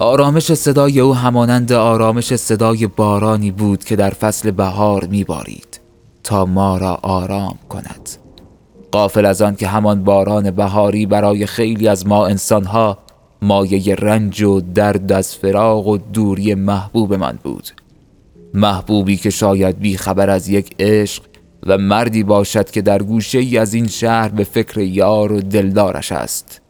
آرامش صدای او همانند آرامش صدای بارانی بود که در فصل بهار میبارید تا ما را آرام کند. قافل از آن که همان باران بهاری برای خیلی از ما انسانها مایه رنج و درد از فراغ و دوری محبوب من بود. محبوبی که شاید بی خبر از یک عشق و مردی باشد که در گوشه ای از این شهر به فکر یار و دلدارش است.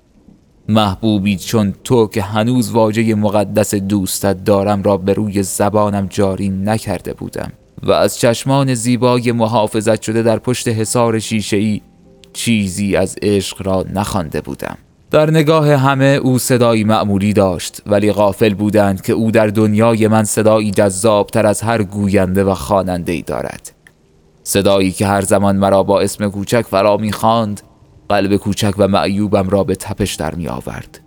محبوبی چون تو که هنوز واژه مقدس دوستت دارم را به روی زبانم جاری نکرده بودم. و از چشمان زیبای محافظت شده در پشت حصار ای چیزی از عشق را نخوانده بودم. در نگاه همه او صدایی معمولی داشت ولی غافل بودند که او در دنیای من صدایی جذابتر از هر گوینده و خواننده ای دارد. صدایی که هر زمان مرا با اسم کوچک فرا می‌خواند قلب کوچک و معیوبم را به تپش در می آورد.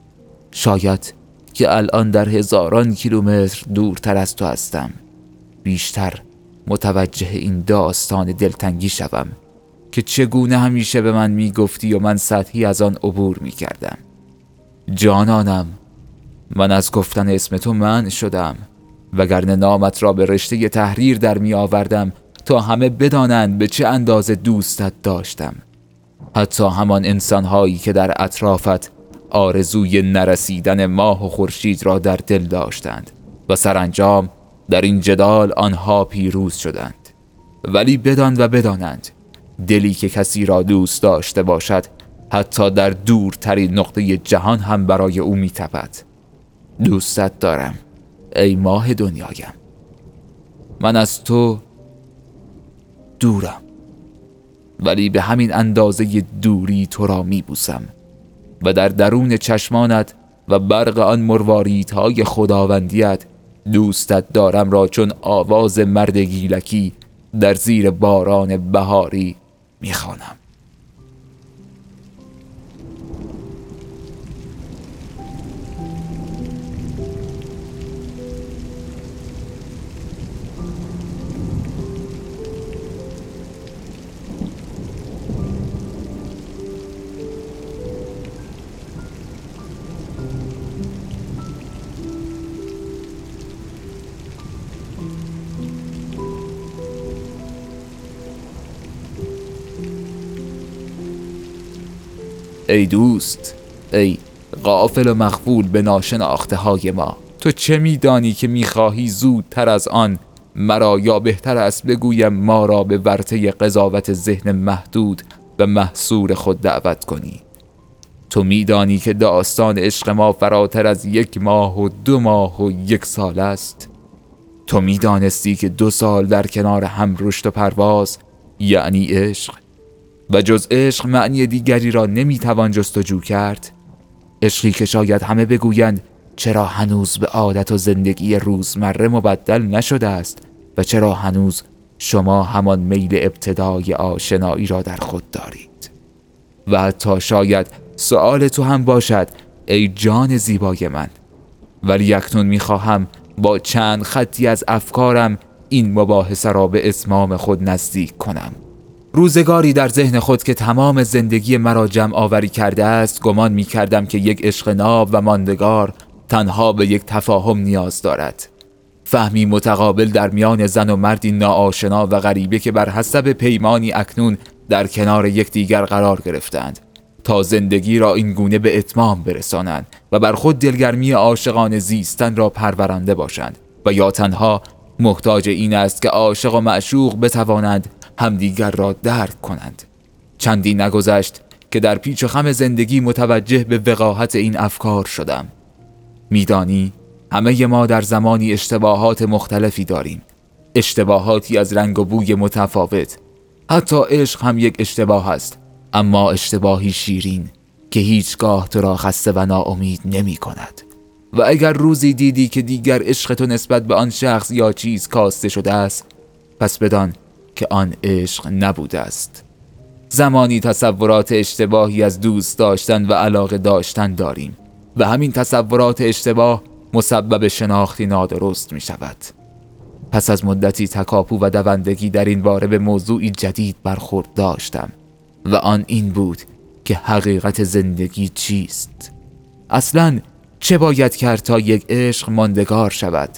شاید که الان در هزاران کیلومتر دورتر از تو هستم. بیشتر متوجه این داستان دلتنگی شوم که چگونه همیشه به من می‌گفتی و من سطحی از آن عبور می کردم. جانانم من از گفتن اسم تو من شدم. وگرنه نامت را به رشته تحریر در می آوردم تا همه بدانند به چه اندازه دوستت داشتم. حتی همان انسانهایی که در اطرافت آرزوی نرسیدن ماه و خورشید را در دل داشتند و سرانجام در این جدال آنها پیروز شدند. ولی بدان و بدانند دلی که کسی را دوست داشته باشد حتی در دورترین نقطه جهان هم برای او میتپد. دوستت دارم ای ماه دنیایم. من از تو دورم. ولی به همین اندازه دوری تو را میبوسم و در درون چشمانت و برق آن مرواریدهای خداوندیت دوستت دارم را چون آواز مرد گیلکی در زیر باران بهاری می‌خوانم. ای دوست ای غافل و مخفول به ناشناخته های ما. تو چه میدانی که می‌خواهی زودتر از آن؟ مرا یا بهتر است بگویم ما را به ورطه قضاوت ذهن محدود و محصور خود دعوت کنی. تو میدانی که داستان عشق ما فراتر از یک ماه و دو ماه و یک سال است. تو می‌دانستی که دو سال در کنار هم رشد و پرواز یعنی عشق و جز عشق معنی دیگری را نمی‌توان جستجو کرد عشقی که شاید همه بگویند چرا هنوز به عادت و زندگی روزمره مبدل نشده است و چرا هنوز شما همان میل ابتدای آشنایی را در خود دارید؟ و حتی شاید سوال تو هم باشد ای جان زیبای من ولی اکنون می‌خواهم با چند خطی از افکارم این مباحثه را به اسمام خود نزدیک کنم. روزگاری در ذهن خود که تمام زندگی مرا جمع آوری کرده است گمان می کردم که یک عشق ناب و ماندگار تنها به یک تفاهم نیاز دارد. فهمی متقابل در میان زن و مردی ناآشنا و غریبه که بر حسب پیمانی اکنون در کنار یکدیگر قرار گرفتند. تا زندگی را این گونه به اتمام برسانند و بر خود دلگرمی عاشقان زیستن را پرورنده باشند و یا تنها محتاج این است که عاشق و معشوق بتوانند همدیگر را درک کنند. چندی نگذشت که در پیچ و خم زندگی متوجه به وقاحت این افکار شدم. میدانی همه ما در زمانی اشتباهات مختلفی داریم. اشتباهاتی از رنگ و بوی متفاوت. حتی عشق هم یک اشتباه است. اما اشتباهی شیرین که هیچگاه تو را خسته و ناامید نمی کند. و اگر روزی دیدی که دیگر عشق تو نسبت به آن شخص یا چیز کاسته شده است پس بدان که آن عشق نبوده است. زمانی تصورات اشتباهی از دوست داشتن و علاقه داشتن داریم و همین تصورات اشتباه مسبب شناختی نادرست می شود پس از مدتی تکاپو و دوندگی در این باره به موضوعی جدید برخورد داشتم و آن این بود که حقیقت زندگی چیست؟ اصلا چه باید کرد تا یک عشق ماندگار شود؟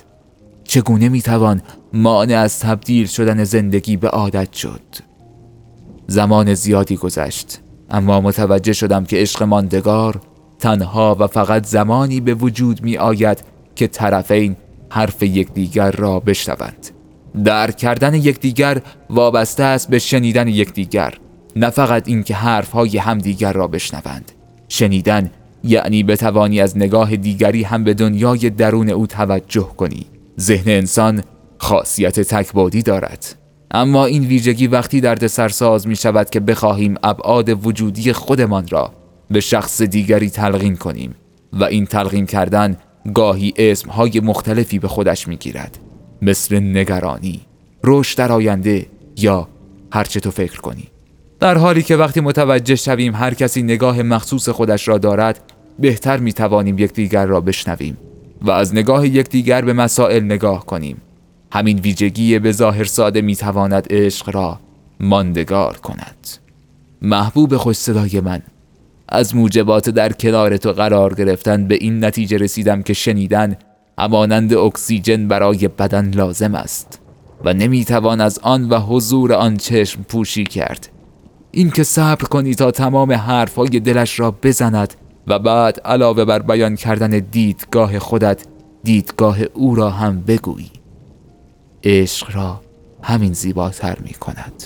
چگونه می‌توان مانع از تبدیل شدن زندگی به عادت شد؟ زمان زیادی گذشت اما متوجه شدم که عشق ماندگار تنها و فقط زمانی به وجود می آید که طرفین حرف یکدیگر را بشنوند. درک کردن یکدیگر وابسته است به شنیدن یکدیگر نه فقط اینکه حرفهای همدیگر را بشنوند. شنیدن یعنی بتوانی از نگاه دیگری هم به دنیای درون او توجه کنی. ذهن انسان خاصیت تکبادی دارد. اما این ویژگی وقتی درد سرساز می شود که بخواهیم ابعاد وجودی خودمان را به شخص دیگری تلقین کنیم و این تلقین کردن گاهی اسمهای مختلفی به خودش می گیرد مثل نگرانی، رشد در آینده یا هرچه تو فکر کنی. در حالی که وقتی متوجه شویم هر کسی نگاه مخصوص خودش را دارد بهتر می توانیم یکدیگر را بشنویم. و از نگاه یکدیگر به مسائل نگاه کنیم. همین ویژگی به ظاهر ساده می تواند عشق را ماندگار کند. محبوب خوش صدای من از موجبات در کنار تو قرار گرفتن به این نتیجه رسیدم که شنیدن همانند اکسیژن برای بدن لازم است و نمی‌توان از آن و حضور آن چشم پوشی کرد. اینکه صبر کنی تا تمام حرفهای دلش را بزند و بعد علاوه بر بیان کردن دیدگاه خودت دیدگاه او را هم بگویی. عشق را همین زیباتر می کند